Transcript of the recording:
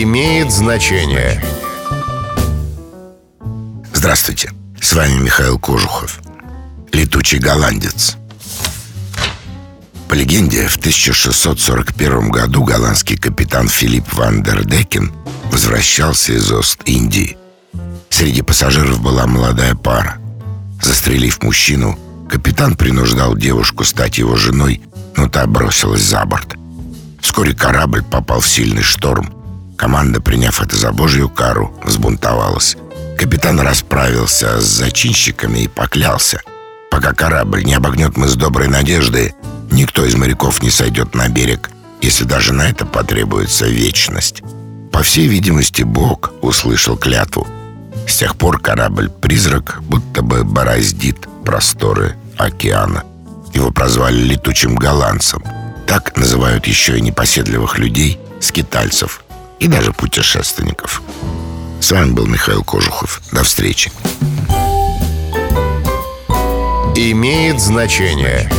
имеет значение. Здравствуйте, с вами Михаил Кожухов, летучий голландец. По легенде, в 1641 году голландский капитан Филипп ван дер Декен возвращался из Ост-Индии. Среди пассажиров была молодая пара. Застрелив мужчину, капитан принуждал девушку стать его женой, но та бросилась за борт. Вскоре корабль попал в сильный шторм. Команда, приняв это за божью кару, взбунтовалась. Капитан расправился с зачинщиками и поклялся. Пока корабль не обогнет мы с доброй надежды, никто из моряков не сойдет на берег, если даже на это потребуется вечность. По всей видимости, Бог услышал клятву. С тех пор корабль-призрак будто бы бороздит просторы океана. Его прозвали летучим голландцем. Так называют еще и непоседливых людей, скитальцев и даже путешественников. С вами был Михаил Кожухов. До встречи. Имеет значение.